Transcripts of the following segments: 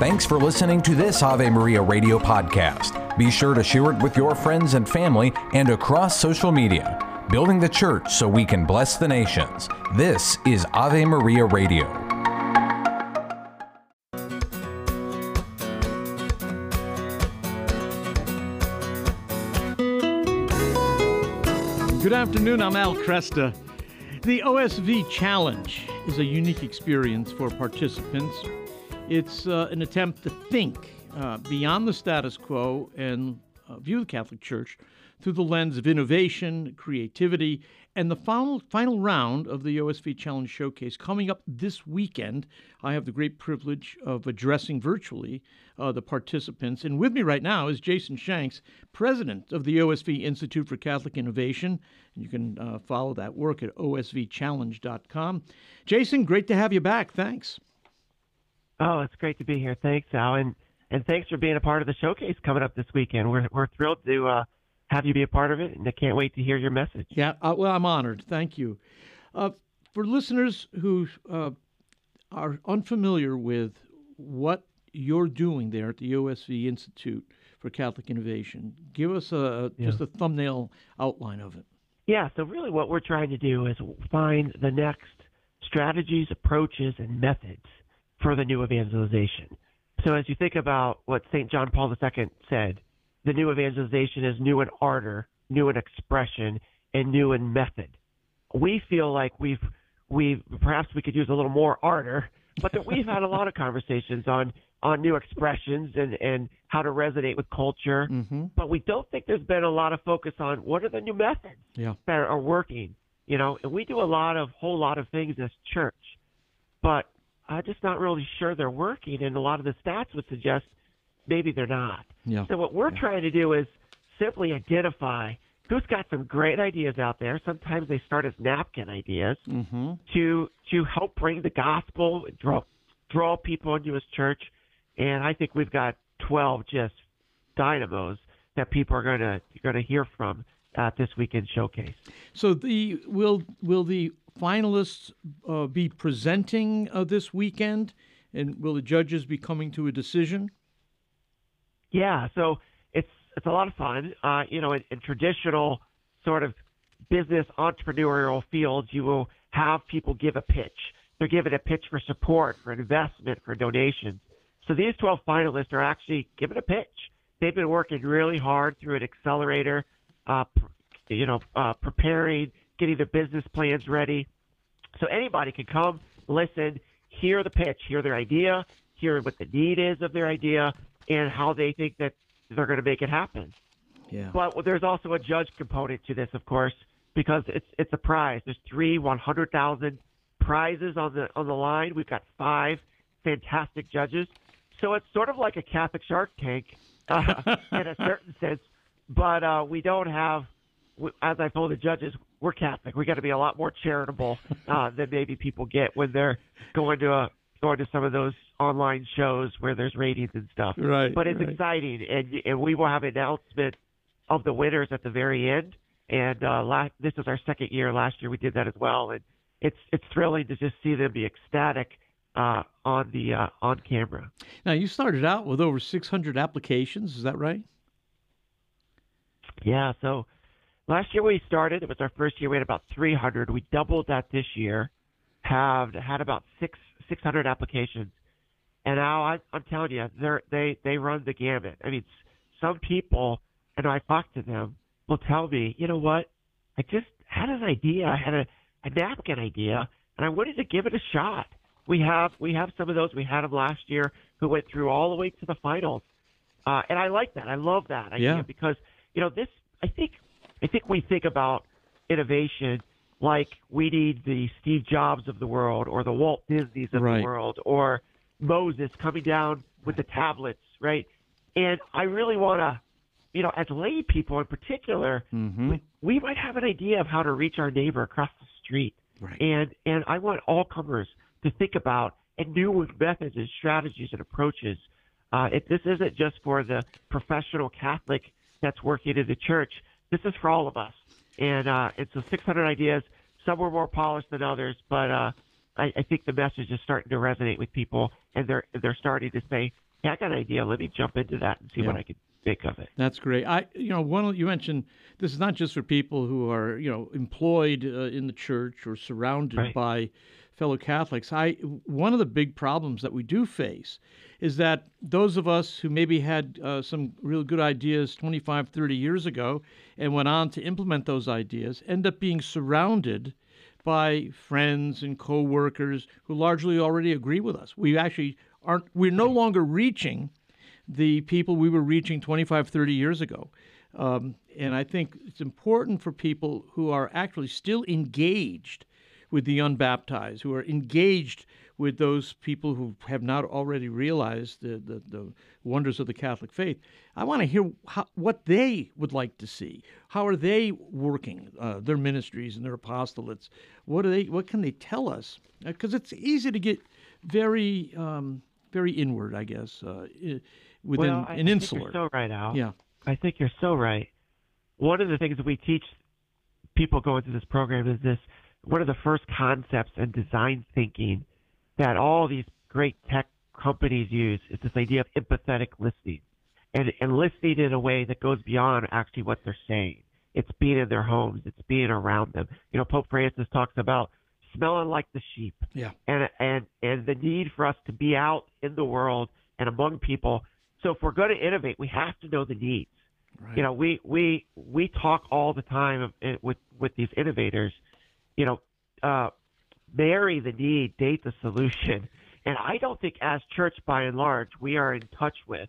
Thanks for listening to this Ave Maria radio podcast. Be sure to share it with your friends and family and across social media. Building the church so we can bless the nations. This is Ave Maria Radio. Good afternoon, I'm Al Kresta. The OSV Challenge is a unique experience for participants. It's uh, an attempt to think uh, beyond the status quo and uh, view the Catholic Church through the lens of innovation, creativity, and the final final round of the OSV Challenge Showcase coming up this weekend. I have the great privilege of addressing virtually uh, the participants, and with me right now is Jason Shanks, president of the OSV Institute for Catholic Innovation. And you can uh, follow that work at osvchallenge.com. Jason, great to have you back. Thanks. Oh, it's great to be here. Thanks, Al, and and thanks for being a part of the showcase coming up this weekend. We're we're thrilled to uh, have you be a part of it, and I can't wait to hear your message. Yeah, uh, well, I'm honored. Thank you. Uh, for listeners who uh, are unfamiliar with what you're doing there at the OSV Institute for Catholic Innovation, give us a yeah. just a thumbnail outline of it. Yeah, so really what we're trying to do is find the next strategies, approaches, and methods for the new evangelization. So as you think about what St. John Paul II said, the new evangelization is new in ardor, new in expression, and new in method. We feel like we've we perhaps we could use a little more ardor, but that we've had a lot of conversations on on new expressions and and how to resonate with culture. Mm-hmm. But we don't think there's been a lot of focus on what are the new methods yeah. that are working. You know, and we do a lot of whole lot of things as church, but I'm just not really sure they're working. And a lot of the stats would suggest maybe they're not. Yeah. So what we're yeah. trying to do is simply identify who's got some great ideas out there. Sometimes they start as napkin ideas mm-hmm. to to help bring the gospel, draw draw people into his church. And I think we've got 12 just dynamos that people are going to going to hear from at this weekend showcase. So the will will the finalists uh, be presenting uh, this weekend, and will the judges be coming to a decision? Yeah, so it's it's a lot of fun. Uh, you know, in, in traditional sort of business entrepreneurial fields, you will have people give a pitch. They're given a pitch for support, for investment, for donations. So these 12 finalists are actually given a pitch. They've been working really hard through an accelerator, uh, you know, uh, preparing, getting their business plans ready. So anybody can come, listen, hear the pitch, hear their idea, hear what the need is of their idea, and how they think that they're going to make it happen. Yeah. But there's also a judge component to this, of course, because it's it's a prize. There's three 100,000 prizes on the on the line. We've got five fantastic judges, so it's sort of like a Catholic Shark Tank uh, in a certain sense. But uh, we don't have, as I told the judges, we're Catholic. We got to be a lot more charitable uh, than maybe people get when they're going to a going to some of those online shows where there's ratings and stuff. Right. But it's right. exciting, and and we will have an announcement of the winners at the very end. And uh, last, this is our second year. Last year we did that as well, and it's it's thrilling to just see them be ecstatic uh, on the uh, on camera. Now you started out with over 600 applications. Is that right? Yeah. So last year we started. It was our first year. We had about 300. We doubled that this year. Have had about six 600 applications, and now I, I'm telling you, they're, they they run the gamut. I mean, some people, and I talk to them, will tell me, you know what, I just had an idea. I had a, a napkin idea, and I wanted to give it a shot. We have we have some of those. We had them last year who went through all the way to the finals, uh, and I like that. I love that idea yeah. because you know this. I think I think we think about innovation like we need the Steve Jobs of the world or the Walt Disneys of right. the world or Moses coming down with the tablets, right? And I really want to, you know, as lay people in particular, mm-hmm. we, we might have an idea of how to reach our neighbor across the street. Right. And and I want all comers to think about and new methods and strategies and approaches. Uh, it, this isn't just for the professional Catholic that's working in the church. This is for all of us. And uh, it's a 600 ideas. Some were more polished than others, but uh, I, I think the message is starting to resonate with people, and they're they're starting to say, "Hey, I got an idea. Let me jump into that and see Yeah. what I can make of it." That's great. I, you know, one you mentioned this is not just for people who are, you know, employed uh, in the church or surrounded Right. by fellow Catholics. I one of the big problems that we do face is that those of us who maybe had uh, some real good ideas 25, 30 years ago and went on to implement those ideas end up being surrounded by friends and coworkers who largely already agree with us. We actually aren't we're no longer reaching the people we were reaching 25, 30 years ago. Um, and I think it's important for people who are actually still engaged with the unbaptized, who are engaged with those people who have not already realized the, the, the wonders of the Catholic faith. I want to hear how, what they would like to see. How are they working uh, their ministries and their apostolates? What are they? What can they tell us? Because it's easy to get very, um, very inward, I guess, uh, i- within well, I, an I think insular. you're so right, Al. Yeah. I think you're so right. One of the things that we teach people going through this program is this one of the first concepts in design thinking that all these great tech companies use is this idea of empathetic listening. And and listening in a way that goes beyond actually what they're saying. It's being in their homes, it's being around them. You know, Pope Francis talks about smelling like the sheep Yeah. and and and the need for us to be out in the world and among people. So if we're going to innovate, we have to know the needs. Right. You know, we we we talk all the time eh, with with these innovators. You know, uh, marry the need, date the solution. And I don't think, as church by and large, we are in touch with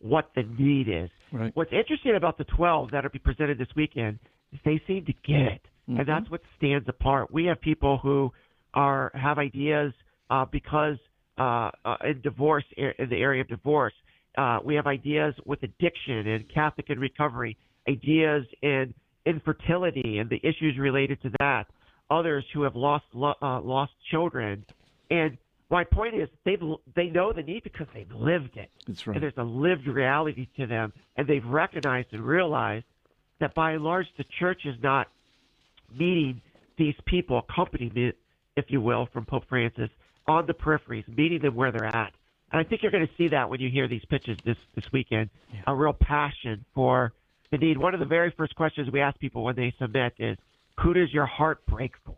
what the need is. Right. What's interesting about the 12 that will be presented this weekend is they seem to get it, and that's what stands apart. We have people who are have ideas uh, because uh, uh, in divorce in the area of divorce, uh, we have ideas with addiction and Catholic and recovery, ideas in infertility and the issues related to that. Others who have lost lo- uh, lost children, and my point is they they know the need because they've lived it That's right. and there's a lived reality to them, and they've recognized and realized that by and large the church is not meeting these people, accompaniment, if you will, from Pope Francis on the peripheries, meeting them where they're at. And I think you're going to see that when you hear these pitches this this weekend. A real passion for the need. One of the very first questions we ask people when they submit is, "Who does your heart break for?"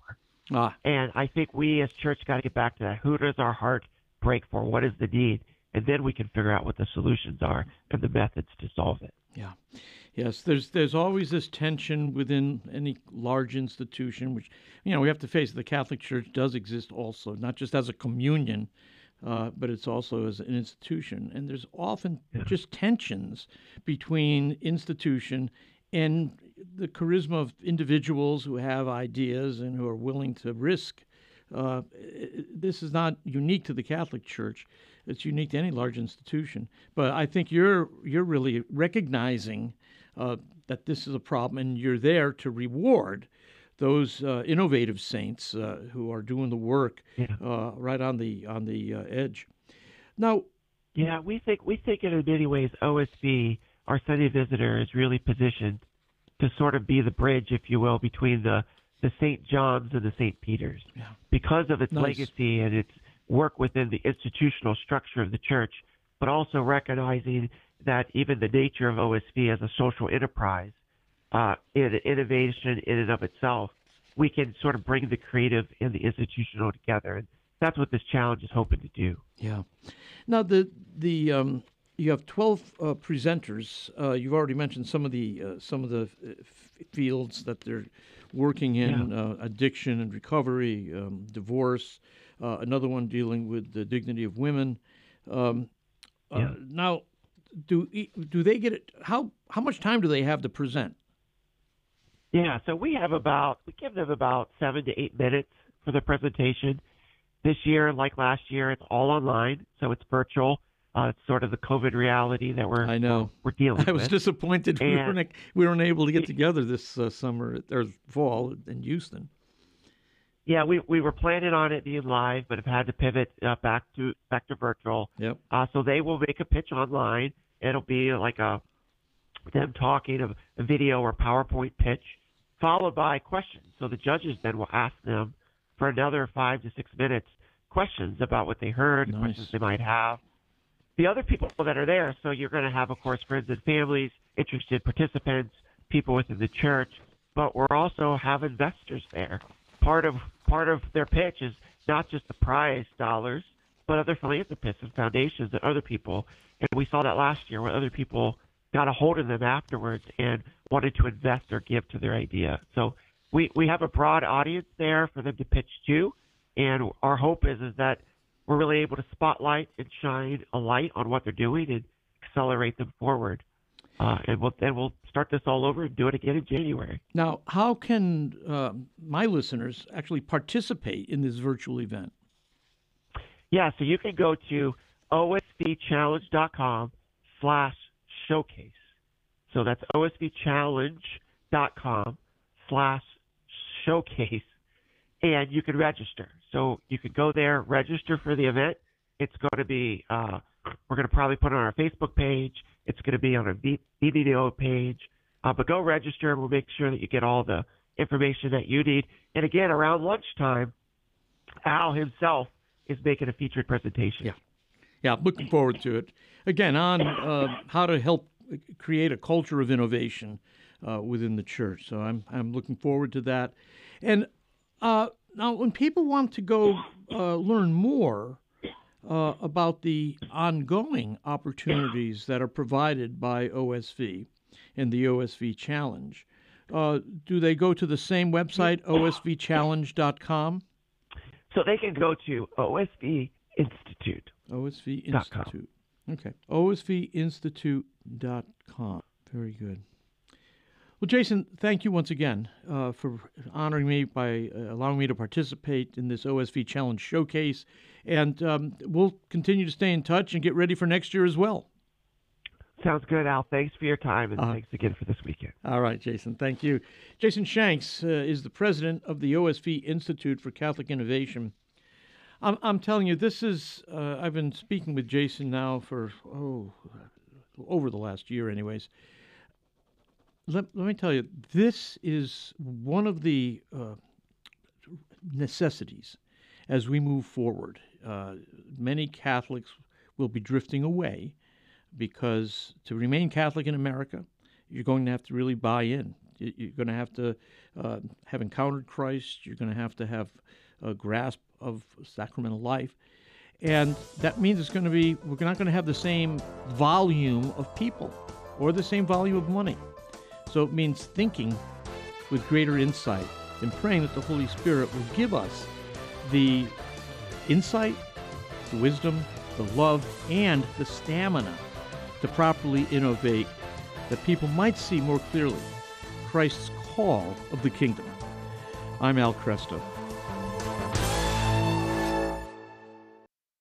Ah, And I think we as church got to get back to that. Who does our heart break for? What is the need? And then we can figure out what the solutions are and the methods to solve it. yeah. Yes, there's there's always this tension within any large institution, which you know we have to face. it, The Catholic Church does exist also, not just as a communion, uh, but it's also as an institution. And there's often just tensions between institution and the charisma of individuals who have ideas and who are willing to risk. Uh, this is not unique to the Catholic Church; it's unique to any large institution. But I think you're you're really recognizing uh, that this is a problem, and you're there to reward those uh, innovative saints uh, who are doing the work Yeah. uh, right on the on the uh, edge. Now, Yeah, we think we think in many ways OSV, our Sunday visitor, is really positioned to sort of be the bridge, if you will, between the the St. John's and the St. Peter's, Yeah. because of its Nice. legacy and its work within the institutional structure of the church, but also recognizing that even the nature of OSV as a social enterprise, uh, in innovation in and of itself, we can sort of bring the creative and the institutional together, and that's what this challenge is hoping to do. Yeah. Now the the um, you have twelve uh, presenters. Uh, you've already mentioned some of the uh, some of the uh, f- fields that they're working in: uh, addiction and recovery, um, divorce. Uh, another one dealing with the dignity of women. Um, uh, Yeah. Now, do do they get it? How how much time do they have to present? Yeah, so we have about we give them about seven to eight minutes for the presentation. This year, like last year, it's all online, so it's virtual. Uh, it's sort of the COVID reality that we're I know. we're dealing with I was with. disappointed we weren't we weren't able to get together this uh, summer or fall in Houston. Yeah, we we were planning on it being live, but have had to pivot uh, back to back to virtual. Yep. Uh, so they will make a pitch online. It'll be like a them talking of a video or PowerPoint pitch, followed by questions. So the judges then will ask them for another five to six minutes questions about what they heard, nice. questions they might have. The other people that are there, so you're going to have, of course, friends and families, interested participants, people within the church, but we're also have investors there. Part of part of their pitch is not just the prize dollars, but other philanthropists and foundations and other people. And we saw that last year when other people got a hold of them afterwards and wanted to invest or give to their idea. So we, we have a broad audience there for them to pitch to. And our hope is, is that we're really able to spotlight and shine a light on what they're doing and accelerate them forward. Uh, and we'll then we'll start this all over and do it again in January. Now, how can uh, my listeners actually participate in this virtual event? Yeah, so you can go to osvchallenge.com slash showcase. So that's osvchallenge.com slash showcase, and you can register. So you can go there, register for the event. It's going to be, uh, we're going to probably put it on our Facebook page. It's going to be on our BBDO page. Uh, but go register, and we'll make sure that you get all the information that you need. And again, around lunchtime, Al himself is making a featured presentation. Yeah. Yeah, looking forward to it. Again, on uh, how to help create a culture of innovation uh, within the church. So I'm I'm looking forward to that. And uh, now, when people want to go uh, learn more uh, about the ongoing opportunities that are provided by OSV and the OSV Challenge, uh, do they go to the same website, osvchallenge.com? So they can go to OSV Institute. OSV Institute. Okay. OSVInstitute.com. Very good. Well, Jason, thank you once again uh, for honoring me by uh, allowing me to participate in this OSV Challenge showcase. And um, we'll continue to stay in touch and get ready for next year as well. Sounds good, Al. Thanks for your time and uh, thanks again for this weekend. All right, Jason. Thank you. Jason Shanks uh, is the president of the OSV Institute for Catholic Innovation. I'm, I'm telling you, this is, uh, I've been speaking with Jason now for, oh, over the last year, anyways. Let, let me tell you, this is one of the uh, necessities as we move forward. Uh, many Catholics will be drifting away because to remain Catholic in America, you're going to have to really buy in. You're going to have to uh, have encountered Christ. You're going to have to have a grasp of sacramental life. And that means it's going to be, we're not going to have the same volume of people or the same volume of money. So it means thinking with greater insight and praying that the Holy Spirit will give us the insight, the wisdom, the love, and the stamina to properly innovate that people might see more clearly Christ's call of the kingdom. I'm Al Kresta.